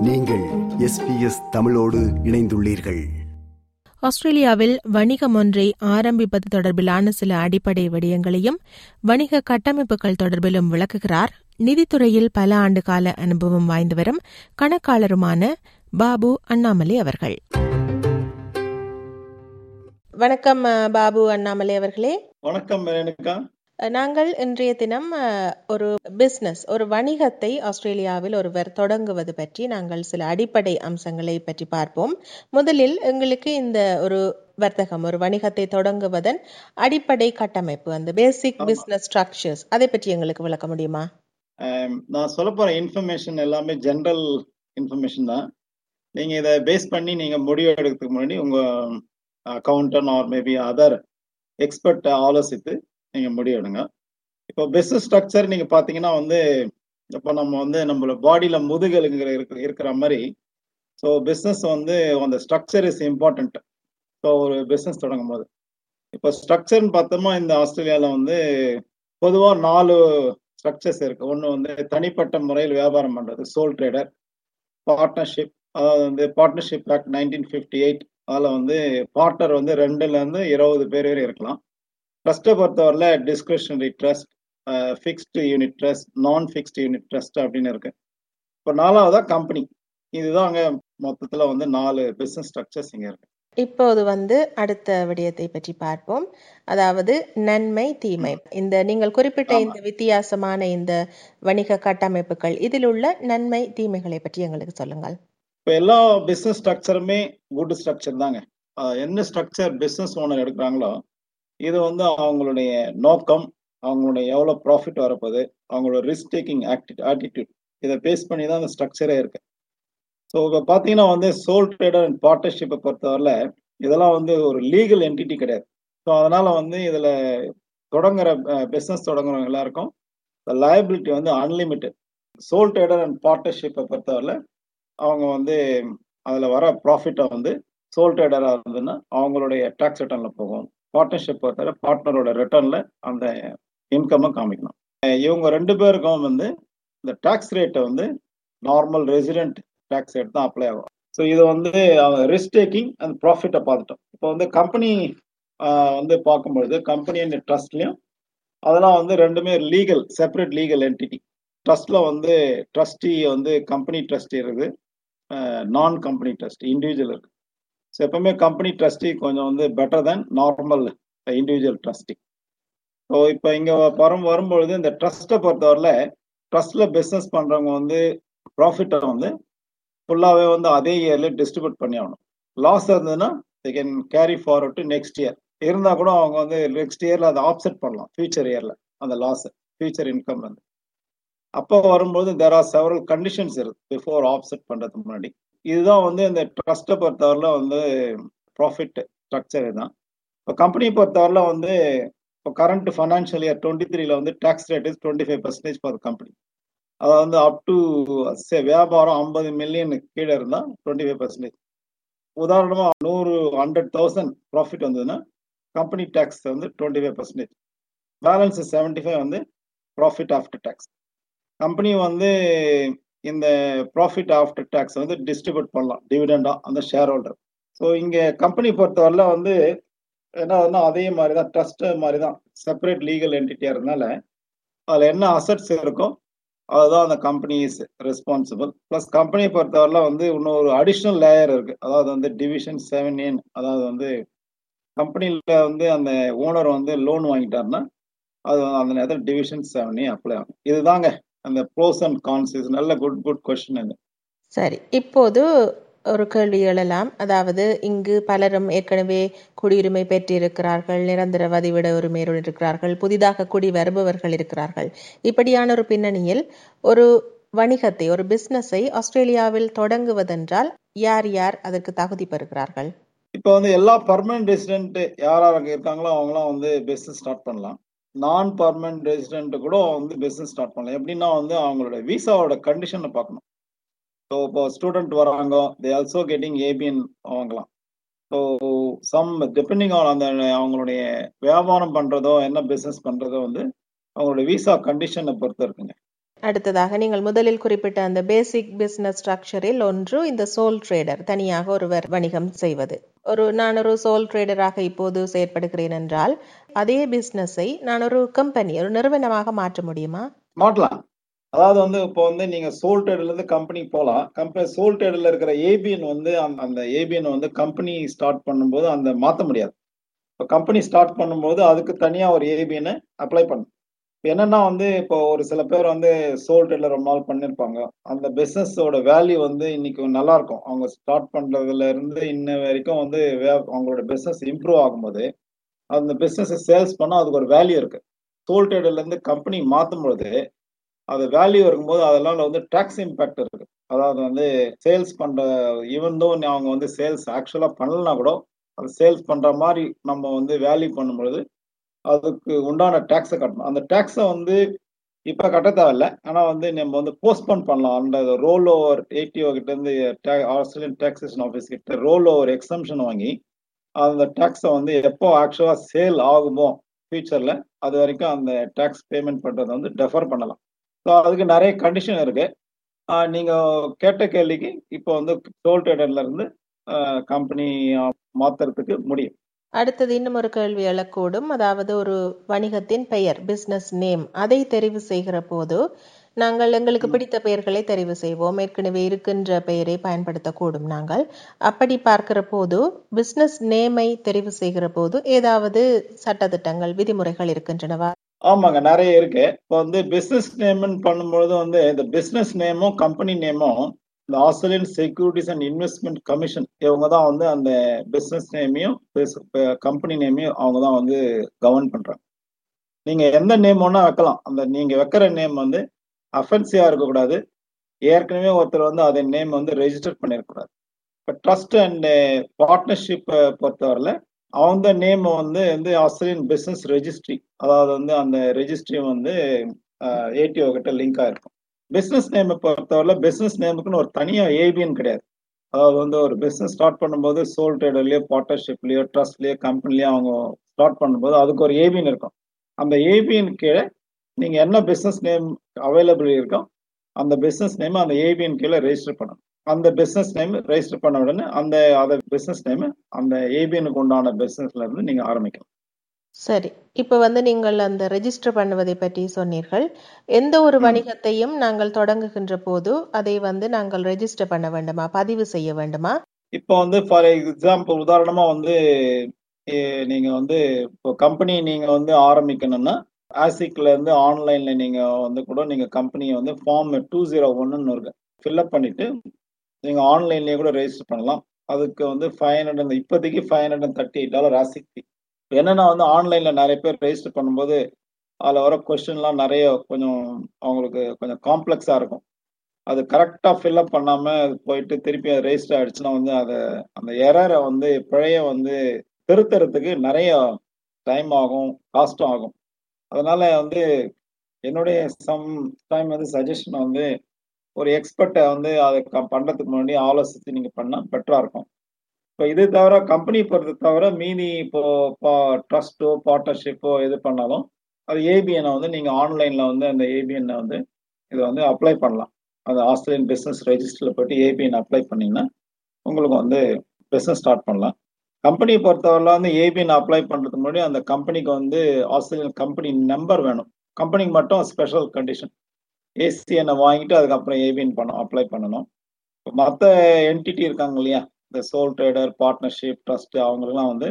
நீங்கள் எஸ்பிஎஸ் தமிழோடு இணைந்துள்ளீர்கள். ஆஸ்திரேலியாவில் வணிகம் ஒன்றை ஆரம்பிப்பது தொடர்பிலான சில அடிப்படை விடயங்களையும் வணிக கட்டமைப்புகள் தொடர்பிலும் விளக்குகிறார். நிதித்துறையில் பல ஆண்டுகால அனுபவம் வாய்ந்து வரும் கணக்காளருமான பாபு அண்ணாமலை அவர்கள். வணக்கம் பாபு அண்ணாமலை அவர்களே. வணக்கம் நாங்கள் இன்றைய தினம் ஒரு பிசினஸ் ஒரு வணிகத்தை ஆஸ்திரேலியாவில் ஒருவர் தொடங்குவது பற்றி நாங்கள் சில அடிப்படை அம்சங்களை பற்றி பார்ப்போம். முதலில் எங்களுக்கு இந்த ஒரு வர்த்தகம் ஒரு வணிகத்தை தொடங்குவதன் அடிப்படை கட்டமைப்பு அந்த பேசிக் பிசினஸ் ஸ்ட்ரக்சர்ஸ் அதை பற்றி எங்களுக்கு விளக்க முடியுமா? நான் சொல்ல போற இன்ஃபர்மேஷன் எல்லாமே ஜென்ரல் இன்ஃபர்மேஷன் தான். நீங்க இதை பேஸ் பண்ணி நீங்க முடிவு எடுக்கிறதுக்கு முன்னாடி உங்க accountant or maybe other expert ஆலோசித்து நீங்கள் முடிவெடுங்க. இப்போ பெஸ்ட் ஸ்ட்ரக்சர் நீங்கள் பார்த்தீங்கன்னா வந்து இப்போ நம்ம வந்து நம்மளோட பாடியில் முதுகெலுங்குற இருக்கிற இருக்கிற மாதிரி ஸோ பிஸ்னஸ் வந்து அந்த ஸ்ட்ரக்சர் இஸ் இம்பார்ட்டன்ட் ஸோ ஒரு பிஸ்னஸ் தொடங்கும் போது இப்போ ஸ்ட்ரக்சர்னு பார்த்தோமா இந்த ஆஸ்திரேலியாவில் வந்து பொதுவாக நாலு ஸ்ட்ரக்சர்ஸ் இருக்கு. ஒன்று வந்து தனிப்பட்ட முறையில் வியாபாரம் பண்ணுறது சோல் ட்ரேடர் பார்ட்னர்ஷிப் அதாவது வந்து partnership act nineteen fifty eight அதில் வந்து பார்ட்னர் வந்து ரெண்டுலேருந்து இருபது பேர் வரை இருக்கலாம். ட்ரஸ்ட்டை பொறுத்தவரையில் discretionary trust fixed unit trust non fixed unit trust அப்படின்னு இருக்கு. இப்போ நாலாவதா கம்பெனி இதுதாங்க மொத்தத்தில் வந்து நாலு பிஸ்னஸ் ஸ்ட்ரக்சர்ஸ் இங்கே இருக்கு. இப்போது வந்து அடுத்த விடயத்தை பற்றி பார்ப்போம். அதாவது நன்மை தீமை. இந்த நீங்கள் குறிப்பிட்ட. இந்த வித்தியாசமான இந்த வணிக கட்டமைப்புகள் இதில் உள்ள நன்மை தீமைகளை பற்றி எங்களுக்கு சொல்லுங்கள். இப்போ எல்லா பிஸ்னஸ் ஸ்ட்ரக்சருமே குட் ஸ்ட்ரக்சர் தாங்க. என்ன ஸ்ட்ரக்சர் பிஸ்னஸ் ஓனர் எடுக்கிறாங்களோ இது வந்து அவங்களுடைய நோக்கம் அவங்களுடைய எவ்வளோ ப்ராஃபிட் வரப்போகுது அவங்களோட ரிஸ்க் டேக்கிங் ஆக்டி ஆட்டிடியூட் இதை பேஸ் பண்ணி தான் அந்த ஸ்ட்ரக்சரே இருக்கு. ஸோ இப்போ பார்த்தீங்கன்னா வந்து சோல் ட்ரேடர் அண்ட் பார்ட்னர்ஷிப்பை பொறுத்தவரையில் இதெல்லாம் வந்து ஒரு லீகல் என்டிட்டி கிடையாது. ஸோ அதனால வந்து இதில் தொடங்குற பிஸ்னஸ் தொடங்குறவங்க எல்லாருக்கும் லயபிலிட்டி வந்து அன்லிமிட்டெட் சோல் ட்ரேடர் அண்ட் பார்ட்னர்ஷிப்பை பொறுத்தவரையில் அவங்க வந்து அதில் வர ப்ராஃபிட்டை வந்து சோல் ட்ரேடராக இருந்ததுன்னா அவங்களுடைய டாக்ஸ் ரிட்டர்னில் போகும். பார்ட்னர்ஷிப் பொறுத்தவரை பார்ட்னரோட ரிட்டர்னில் அந்த இன்கம்மை காமிக்கணும். இவங்க ரெண்டு பேருக்கும் வந்து இந்த டேக்ஸ் ரேட்டை வந்து நார்மல் ரெசிடென்ட் டேக்ஸ் ரேட் தான் அப்ளை ஆகும். ஸோ இது வந்து ரிஸ்க் டேக்கிங் அண்ட் ப்ராஃபிட்டை பார்த்துட்டோம். இப்போ வந்து கம்பெனி வந்து பார்க்கும்பொழுது கம்பெனி அண்ட் ட்ரஸ்ட்லையும் அதெல்லாம் வந்து ரெண்டுமே லீகல் செப்பரேட் லீகல் என்டிட்டி ட்ரஸ்ட்டில் வந்து ட்ரஸ்டி வந்து கம்பெனி ட்ரஸ்டி இருக்குது. நான் கம்பெனி ட்ரஸ்ட் இண்டிவிஜுவல் இருக்கு. ஸோ எப்பவுமே கம்பெனி ட்ரஸ்டி கொஞ்சம் வந்து better than normal individual trustee so இப்போ இங்கே பரம் வரும்பொழுது இந்த ட்ரஸ்ட்டை பொறுத்தவரையில் ட்ரஸ்ட்டில் பிஸ்னஸ் பண்ணுறவங்க வந்து ப்ராஃபிட்டை வந்து ஃபுல்லாகவே வந்து அதே இயரில் டிஸ்ட்ரிபியூட் பண்ணி ஆகணும். லாஸ் இருந்ததுன்னா they can carry forward to next year இருந்தால் கூட அவங்க வந்து நெக்ஸ்ட் இயரில் அதை ஆப்செட் பண்ணலாம் ஃபியூச்சர் இயரில் அந்த லாஸ் ஃபியூச்சர் இன்கம் வந்து. அப்போ வரும்போது தேர் ஆர் செவரல் கண்டிஷன்ஸ் இருக்கு பிஃபோர் ஆப்செட் பண்ணுறதுக்கு முன்னாடி. இதுதான் வந்து இந்த ட்ரஸ்ட்டை பொறுத்தவரையில் வந்து ப்ராஃபிட் ஸ்ட்ரக்சர் இதுதான் இப்போ கம்பெனியை பொறுத்தவரையில் வந்து இப்போ கரண்ட் ஃபைனான்ஷியல் இயர் டுவெண்ட்டி த்ரீல வந்து tax rate is twenty five percentage for company அதாவது வந்து அப் டு வியாபாரம் ஐம்பது மில்லியன் கீழே இருந்தால் டுவெண்ட்டி ஃபைவ் பர்சன்டேஜ் உதாரணமாக நூறு ஹண்ட்ரட் தௌசண்ட் ப்ராஃபிட் வந்ததுன்னா கம்பெனி டேக்ஸ் வந்து twenty five percentage balance seventy five வந்து ப்ராஃபிட் ஆஃப்டர் டேக்ஸ் கம்பெனி வந்து இந்த ப்ராஃபிட் ஆஃப்டர் டேக்ஸ் வந்து டிஸ்ட்ரிபியூட் பண்ணலாம் டிவிடெண்டா அந்த ஷேர் ஹோல்டர் ஸோ இங்கே கம்பெனி பொறுத்தவரையில வந்து என்ன ஆகுதுன்னா அதே மாதிரி தான் ட்ரஸ்ட் மாதிரி தான் செப்பரேட் லீகல் என்டிட்டியாக இருந்தால அதில் என்ன அசட்ஸ் இருக்கோ அதுதான் அந்த கம்பெனி இஸ் ரெஸ்பான்சிபிள் ப்ளஸ் கம்பெனியை பொறுத்தவரையில் வந்து இன்னொரு அடிஷ்னல் லேயர் இருக்கு. அதாவது வந்து டிவிஷன் செவன் ஏன் அதாவது வந்து கம்பெனியில் வந்து அந்த ஓனர் வந்து லோன் வாங்கிட்டாருன்னா அது அந்த நேரத்தில் டிவிஷன் செவனே அப்ளை ஆகும். இதுதாங்க அந்த ப்ரோஸ் அண்ட் கான்ஸ் இது நல்ல குட் குட் கொஸ்டின் இது சரி இப்போது ஒரு கேள்வி எழலாம். அதாவது இங்கு பலரும் ஏற்கனவே குடியுரிமை பெற்றிருக்கிறார்கள் நிரந்தர வதிவிட உரிமையுடன் இருக்கிறார்கள் புதிதாக குடி வருபவர்கள் இருக்கிறார்கள். இப்படியான ஒரு பின்னணியில் ஒரு வணிகத்தை ஒரு பிசினஸை ஆஸ்திரேலியாவில் தொடங்குவதென்றால் யார் யார் அதற்கு தகுதி பெறுகிறார்கள்? இப்போ வந்து எல்லா பர்மனன்ட் ரெசிடென்ட் யார் இருக்காங்களோ அவங்களாம் வந்து பிஸ்னஸ் ஸ்டார்ட் பண்ணலாம். நான் பர்மனன்ட் ரெசிடென்ட் கூட வந்து பிஸ்னஸ் ஸ்டார்ட் பண்ணலாம். எப்படின்னா வந்து அவங்களோட விசாவோட கண்டிஷனை பார்க்கணும். ஸோ இப்போ ஸ்டூடெண்ட் வராங்க தே ஆல்சோ கெட்டிங் ஏபிஎன் வாங்கலாம். ஸோ சம் டிபெண்டிங் ஆன் அந்த அவங்களுடைய வியாபாரம் பண்ணுறதோ என்ன பிஸ்னஸ் பண்ணுறதோ வந்து அவங்களோட விசா கண்டிஷனை பொறுத்து இருக்குங்க. அடுத்ததாக நீங்கள் முதலில் குறிப்பிட்ட அந்த பேசிக் பிசினஸ் ஸ்ட்ரக்சரில் ஒன்று இந்த சோல் ட்ரேடர் தனியாக ஒருவர் வணிகம் செய்வது. ஒரு நான் ஒரு சோல் ட்ரேடராக இப்போது செயற்படுகிறேன் என்றால் அதே பிசினஸை நான் ஒரு கம்பெனி ஒரு நிறுவனமாக மாற்ற முடியுமா? மாட்டலாம் அதாவது வந்து இப்போ வந்து நீங்க சோல் ட்ரேடர்ல இருந்து கம்பெனி போகலாம். கம்பெனி சோல் ட்ரேடர்ல இருக்கிற ஏபிஎன் வந்து அந்த அந்த ஏபிஎன் வந்து கம்பெனி ஸ்டார்ட் பண்ணும்போது அந்த மாற்ற முடியாது. இப்போ கம்பெனி ஸ்டார்ட் பண்ணும்போது அதுக்கு தனியாக ஒரு ஏபிஎனை அப்ளை பண்ணும் என்னன்னா வந்து இப்போ ஒரு சில பேர் வந்து சோல் ட்ரேடர் ரொம்ப நாள் பண்ணிருப்பாங்க. அந்த பிசினஸோட வேல்யூ வந்து இன்னைக்கு நல்லா இருக்கும். அவங்க ஸ்டார்ட் பண்றதுல இருந்து இன்ன வரைக்கும் வந்து அவங்களோட பிசினஸ் இம்ப்ரூவ் ஆகும்போது அந்த பிசினஸ் சேல்ஸ் பண்ணா அதுக்கு ஒரு வேல்யூ இருக்கு. சோல் ட்ரேடர்ல இருந்து கம்பெனி மாற்றும் பொழுது அது வேல்யூ இருக்கும்போது அதெல்லாம் வந்து டாக்ஸ் இம்பாக்ட் இருக்கு. அதாவது வந்து சேல்ஸ் பண்ற ஈவன் தோ அவங்க வந்து சேல்ஸ் ஆக்சுவலா பண்ணலனா கூட அது சேல்ஸ் பண்ற மாதிரி நம்ம வந்து வேல்யூ பண்ணும்பொழுது அதுக்கு உண்டான டேக்ஸை கட்டணும். அந்த டேக்ஸை வந்து இப்போ கட்ட தேவையில்ல. ஆனால் வந்து நம்ம வந்து போஸ்ட்போன் பண்ணலாம். அந்த ரோல் ஓவர் ஏடிஓ கிட்டேருந்து ஆஸ்திரேலியன் டேக்ஸேஷன் ஆஃபீஸ் கிட்ட ரோல் ஓவர் எக்ஸம்ஷன் வாங்கி அந்த டேக்ஸை வந்து எப்போ ஆக்சுவலாக சேல் ஆகுமோ ஃபியூச்சரில் அது வரைக்கும் அந்த டேக்ஸ் பேமெண்ட் பண்ணுறதை வந்து டெஃபர் பண்ணலாம். ஸோ அதுக்கு நிறைய கண்டிஷன் இருக்குது நீங்கள் கேட்ட கேள்விக்கு இப்போ வந்து டோல் ட்ரேடர்ல கம்பெனி மாற்றுறதுக்கு முடியும். அடுத்தது இன்னும் ஒரு கேள்வி எழக்கூடும். அதாவது ஒரு வணிகத்தின் பெயர் பிசினஸ் நேம் அதை தெரிவு செய்கிற போது நாங்கள் எங்களுக்கு பிடித்த பெயர்களை தெரிவு செய்வோம். ஏற்கனவே இருக்கின்ற பெயரை பயன்படுத்தக்கூடும் நாங்கள். அப்படி பார்க்கிற போது பிசினஸ் நேமை தெரிவு செய்கிற போது ஏதாவது சட்டத்திட்டங்கள் விதிமுறைகள் இருக்கின்றனவா? ஆமாங்க நிறைய இருக்கு. இப்போ வந்து பிசினஸ் நேம்னு பண்ணும்பொழுது வந்து இந்த பிசினஸ் நேமும் கம்பெனி நேமும் இந்த Australian securities and investment commission இவங்க தான் வந்து அந்த பிஸ்னஸ் நேமையும் கம்பெனி நேமையும் அவங்க தான் வந்து கவர்ன் பண்றாங்க. நீங்க எந்த நேம் ஒன்றா வைக்கலாம். அந்த நீங்க வைக்கிற நேம் வந்து அஃபென்சிவா இருக்கக்கூடாது. ஏற்கனவே ஒருத்தர் வந்து அதே நேம் வந்து ரெஜிஸ்டர் பண்ணிருக்கூடாது இப்போ ட்ரஸ்ட் அண்ட் பார்ட்னர்ஷிப்பை பொறுத்தவரையில் அவங்க நேம் வந்து வந்து ஆஸ்திரேலியன் பிஸ்னஸ் ரெஜிஸ்ட்ரி அதாவது வந்து அந்த ரெஜிஸ்ட்ரி வந்து ஏடிஓ கிட்ட லிங்க் ஆயிருக்கும் பிஸ்னஸ் நேமை பொறுத்தவரை பிஸ்னஸ் நேமுக்குன்னு ஒரு தனியாக ஏபிஎன் கிடையாது. அதாவது வந்து ஒரு பிஸ்னஸ் ஸ்டார்ட் பண்ணும்போது சோல் ட்ரேடர்லயோ பார்ட்னர்ஷிப்லயோ ட்ரஸ்ட்லயோ கம்பெனிலயோ அவங்க ஸ்டார்ட் பண்ணும்போது அதுக்கு ஒரு ஏபிஎன் இருக்கும். அந்த ஏபிஎன் கீழே நீங்கள் என்ன பிஸ்னஸ் நேம் அவைலபிள் இருக்கோ அந்த பிஸ்னஸ் நேம் அந்த ஏபிஎன் கீழே ரெஜிஸ்டர் பண்ணணும். அந்த பிஸ்னஸ் நேம் ரெஜிஸ்டர் பண்ண உடனே அந்த அதை பிஸ்னஸ் நேம் அந்த ஏபிஎனுக்கு உண்டான பிஸ்னஸ்ல இருந்து நீங்கள் ஆரம்பிக்கலாம். சரி. இப்ப வந்து நீங்கள் அந்த ரெஜிஸ்டர் பண்ணுவதை பற்றி சொன்னீர்கள். எந்த ஒரு வணிகத்தையும் நாங்கள் தொடங்குகின்ற போது அதை வந்து நாங்கள் ரெஜிஸ்டர் பண்ண வேண்டுமா? பதிவு செய்ய வேண்டுமா? இப்போ வந்து ஃபார் எக்ஸாம்பிள் உதாரணமா வந்து நீங்க வந்து இப்போ கம்பெனி நீங்க வந்து ஆரம்பிக்கணும்னா ஆசிக்ல இருந்து ஆன்லைன்ல நீங்க வந்து கூட நீங்க கம்பெனியை வந்து ஃபார்ம் டூ ஜீரோ ஒன்னு இருக்கு ஃபில்அப் பண்ணிட்டு நீங்க ஆன்லைன்லயே கூட ரெஜிஸ்டர் பண்ணலாம். அதுக்கு வந்து ஃபைவ் ஹண்ட்ரட் இப்போதைக்கு ஃபைவ் ஹண்ட்ரட் அண்ட் என்னன்னா வந்து ஆன்லைன்ல நிறைய பேர் ரெஜிஸ்டர் பண்ணும்போது அதில் வர கொஸ்டின்லாம் நிறைய கொஞ்சம் அவங்களுக்கு கொஞ்சம் காம்ப்ளெக்ஸா இருக்கும். அது கரெக்டாக ஃபில்அப் பண்ணாம போயிட்டு திருப்பி அது ரெஜிஸ்டர் ஆயிடுச்சுன்னா வந்து அதை அந்த எரரை வந்து பிழைய வந்து திருத்துறதுக்கு நிறைய டைம் ஆகும் காஸ்டும் ஆகும். அதனால வந்து என்னுடைய சம் டைம் வந்து சஜஷன் வந்து ஒரு எக்ஸ்பர்ட்டை வந்து அதை பண்ணுறதுக்கு முன்னாடி ஆலோசித்து நீங்கள் பண்ணால் பெட்டராக இருக்கும். இப்போ இது தவிர கம்பெனி பொறுத்த தவிர மீதி இப்போ ட்ரஸ்ட்டோ பார்ட்னர்ஷிப்போ எது பண்ணாலும் அது ஏபிஎனை வந்து நீங்கள் ஆன்லைனில் வந்து அந்த ஏபிஎன்னை வந்து இதை வந்து அப்ளை பண்ணலாம். அது ஆஸ்திரேலியன் பிஸ்னஸ் ரெஜிஸ்டரில் போயிட்டு ஏபிஎன் அப்ளை பண்ணிங்கன்னா உங்களுக்கு வந்து பிஸ்னஸ் ஸ்டார்ட் பண்ணலாம். கம்பெனியை பொறுத்தவரை வந்து ஏபிஎன் அப்ளை பண்ணுறதுக்கு முன்னாடி அந்த கம்பெனிக்கு வந்து ஆஸ்திரேலியன் கம்பெனி நம்பர் வேணும். கம்பெனிக்கு மட்டும் ஸ்பெஷல் கண்டிஷன் ஏசிஎனை வாங்கிட்டு அதுக்கப்புறம் ஏபிஎன் பண்ண அப்ளை பண்ணணும். மற்ற என்டிட்டி இருக்காங்க இல்லையா இந்த சோல் ட்ரேடர் பார்ட்னர்ஷிப் ட்ரஸ்ட் அவங்களுக்குலாம் வந்து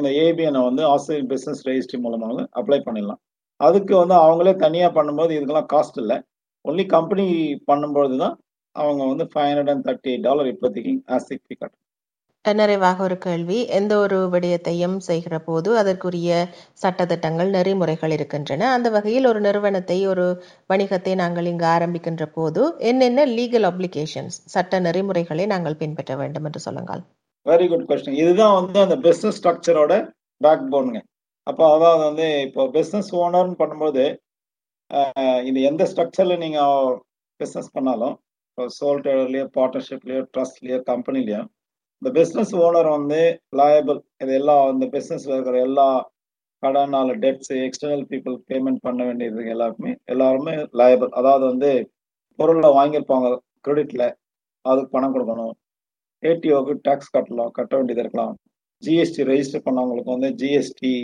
இந்த ஏபிஎனை வந்து ஆஸ்திரேலியன் பிஸ்னஸ் ரெஜிஸ்ட்ரி மூலமாக அப்ளை பண்ணிடலாம். அதுக்கு வந்து அவங்களே தனியாக பண்ணும்போது இதுக்கெல்லாம் காஸ்ட் இல்லை. ஒன்லி கம்பெனி பண்ணும்பொழுது தான் அவங்க வந்து five hundred and thirty eight dollar இப்போதைக்கு ஆஸ்திக் ஃபீ கட்டணும். நிறைவாக ஒரு கேள்வி. எந்த ஒரு விடயத்தையும் செய்கிற போது அதற்குரிய சட்டத்திட்டங்கள் நெறிமுறைகள் இருக்கின்றன. அந்த வகையில் ஒரு நிறுவனத்தை ஒரு வணிகத்தை நாங்கள் இங்கு ஆரம்பிக்கின்ற போது என்னென்ன லீகல் அப்ளிகேஷன்ஸ் சட்ட நெறிமுறைகளை நாங்கள் பின்பற்ற வேண்டும் என்று சொல்லுங்கள். வெரி குட் கொஸ்டின் இதுதான் வந்து அந்த பிசினஸ் ஸ்ட்ரக்சரோட பேக் போனுங்க அப்போ அதாவது வந்து இப்போ பிஸ்னஸ் ஓனர்னு பண்ணும்போது இது எந்த ஸ்ட்ரக்சர்ல நீங்கள் பிஸ்னஸ் பண்ணாலும் இப்போ சோல் ட்ரேடர்லயோ பார்ட்னர்ஷிப்லயோ ட்ரஸ்ட்லயோ இந்த பிஸ்னஸ் ஓனர் வந்து லயபிள் இது எல்லா இந்த பிஸ்னஸ்ல இருக்கிற எல்லா கடனால டெட்ஸ் எக்ஸ்டர்னல் பீப்புள் பேமெண்ட் பண்ண வேண்டியது எல்லாருக்குமே. எல்லாருமே லயபிள் அதாவது வந்து பொருளை வாங்கியிருப்பாங்க கிரெடிட்ல அதுக்கு பணம் கொடுக்கணும். ஏடிஓக்கு டேக்ஸ் கட்டலாம் கட்ட வேண்டியது இருக்கலாம். ஜிஎஸ்டி ரெஜிஸ்டர் பண்ணவங்களுக்கு வந்து ஜிஎஸ்டி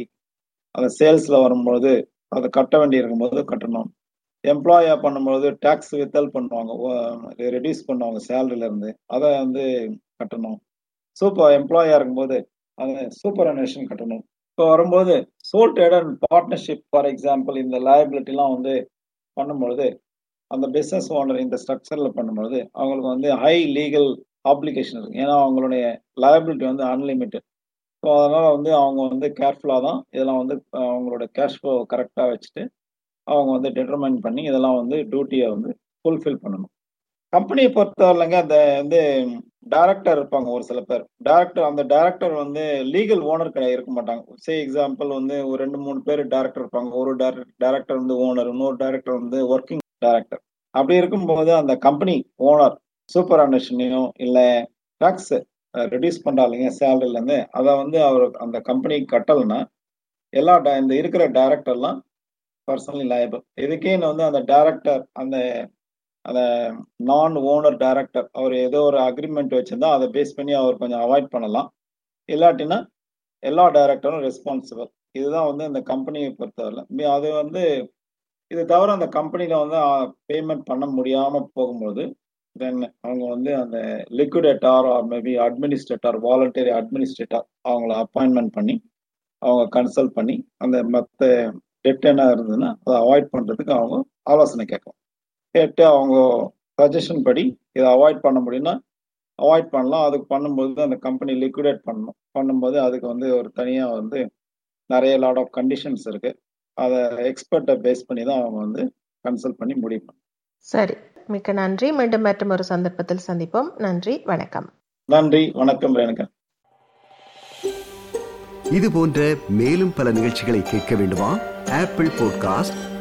அந்த சேல்ஸ்ல வரும்போது அதை கட்ட வேண்டி இருக்கும்போது கட்டணும். எம்ப்ளாயா பண்ணும்போது டேக்ஸ் வித்தல் பண்ணுவாங்க. ரெடியூஸ் பண்ணுவாங்க சேலரியிலேருந்து இருந்து. அதை வந்து கட்டணும். சூப்பர் எம்ப்ளாயா இருக்கும்போது அது சூப்பர் அனேஷன் கட்டணும். இப்போ வரும்போது sole trader partnership for example இந்த லயபிலிட்டிலாம் வந்து பண்ணும்பொழுது அந்த பிஸ்னஸ் ஓனர் இந்த ஸ்ட்ரக்சரில் பண்ணும்பொழுது அவங்களுக்கு வந்து ஹை லீகல் ஆப்ளிகேஷன் இருக்கு. ஏன்னா அவங்களுடைய லயபிலிட்டி வந்து அன்லிமிட்டெட் ஸோ அதனால் வந்து அவங்க வந்து கேர்ஃபுல்லாக தான் இதெல்லாம் வந்து அவங்களோட கேஷ் ஃப்ளோ கரெக்டாக வச்சுட்டு அவங்க வந்து டிட்டர்மைன் பண்ணி இதெல்லாம் வந்து டியூட்டியை வந்து ஃபுல்ஃபில் பண்ணணும். கம்பெனியை பொறுத்தவரைங்க அந்த வந்து டைரக்டர் இருப்பாங்க ஒரு சில பேர். டைரக்டர் அந்த டைரக்டர் வந்து லீகல் ஓனர் கிடையாது இருக்க மாட்டாங்க. சே எக்ஸாம்பிள் வந்து ஒரு ரெண்டு மூணு பேர் டைரக்டர் இருப்பாங்க. ஒரு டைரக்டர் வந்து ஓனர் இன்னொரு டைரக்டர் வந்து ஒர்க்கிங் டைரக்டர் அப்படி இருக்கும்போது அந்த கம்பெனி ஓனர் சூப்பர் அண்டர்ஷனையும் இல்லை டாக்ஸ் ரெடியூஸ் பண்ணுறா இல்லைங்க இருந்து அதை வந்து அவர் அந்த கம்பெனி கட்டலைன்னா எல்லா இந்த இருக்கிற டைரக்டர்லாம் பர்சனலி லாயபிள் இதுக்கே வந்து அந்த டைரக்டர் அந்த அந்த நான் ஓனர் டைரக்டர் அவர் ஏதோ ஒரு அக்ரிமெண்ட் வச்சிருந்தா அதை பேஸ் பண்ணி அவர் கொஞ்சம் அவாய்ட் பண்ணலாம். இல்லாட்டினா எல்லா டைரக்டரும் ரெஸ்பான்சிபிள் இதுதான் வந்து இந்த கம்பெனியை பொறுத்தவரை அது வந்து இது தவிர அந்த கம்பெனியில் வந்து பேமெண்ட் பண்ண முடியாமல் போகும்போது தென் அவங்க வந்து அந்த liquidator or maybe administrator voluntary administrator அவங்கள அப்பாயின்மெண்ட் பண்ணி அவங்க கன்சல்ட் பண்ணி அந்த மற்ற டெட் என்ன இருந்ததுன்னா அதை அவாய்ட் பண்ணுறதுக்கு அவங்க ஆலோசனை கேட்கும் கேட்டு அவங்க சஜஷன் படி இதை அவாய்ட் பண்ண முடியும்னா அவாய்ட் பண்ணலாம். அதுக்கு பண்ணும்போது அந்த கம்பெனி லிக்விடேட் பண்ணணும். பண்ணும்போது அதுக்கு வந்து ஒரு தனியாக வந்து நிறைய லாட் ஆஃப் கண்டிஷன்ஸ் இருக்கு. அதை எக்ஸ்பர்ட்டை பேஸ் பண்ணி தான் அவங்க வந்து கன்சல்ட் பண்ணி முடியும் சரி. மிக்க நன்றி. மீண்டும் மற்றும் ஒரு சந்தர்ப்பத்தில் சந்திப்போம். நன்றி. வணக்கம். நன்றி. வணக்கம் ரேணுகா. இது போன்ற மேலும் பல நிகழ்ச்சிகளை கேட்க வேண்டுமா? Apple podcast